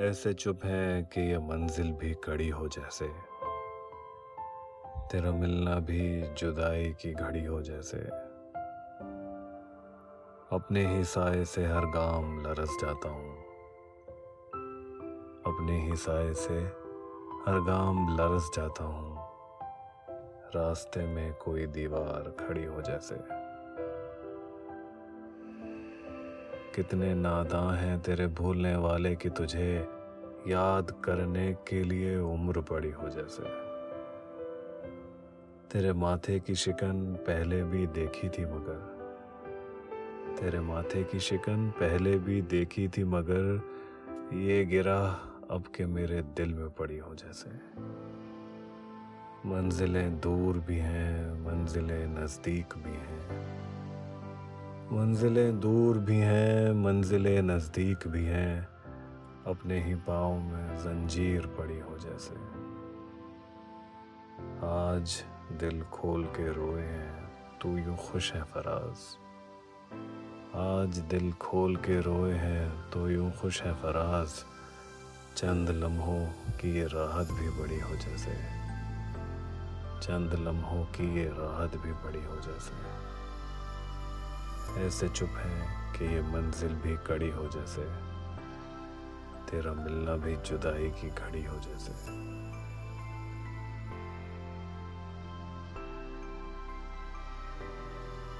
ऐसे चुप है कि ये मंजिल भी कड़ी हो जैसे। तेरा मिलना भी जुदाई की घड़ी हो जैसे। अपने ही साय से हर गाँव लरस जाता हूँ। अपने ही साय से हर गाँव लरस जाता हूँ। रास्ते में कोई दीवार खड़ी हो जैसे। कितने नादां हैं तेरे भूलने वाले कि तुझे याद करने के लिए उम्र पड़ी हो जैसे। तेरे माथे की शिकन पहले भी देखी थी मगर। तेरे माथे की शिकन पहले भी देखी थी मगर, ये गिरा अब के मेरे दिल में पड़ी हो जैसे। मंजिलें दूर भी हैं, मंजिलें नज़दीक भी हैं। मंजिलें दूर भी हैं, मंजिलें नज़दीक भी हैं, अपने ही पाँव में जंजीर पड़ी हो जैसे। आज दिल खोल के रोए हैं, तू यूँ खुश है फराज। आज दिल खोल के रोए हैं तो यूँ खुश है फराज। चंद लम्हों की ये राहत भी बड़ी हो जैसे। चंद लम्हों की ये राहत भी बड़ी हो जैसे। ऐसे चुप है कि ये मंजिल भी कड़ी हो जैसे, तेरा मिलना भी जुदाई की घड़ी हो जैसे।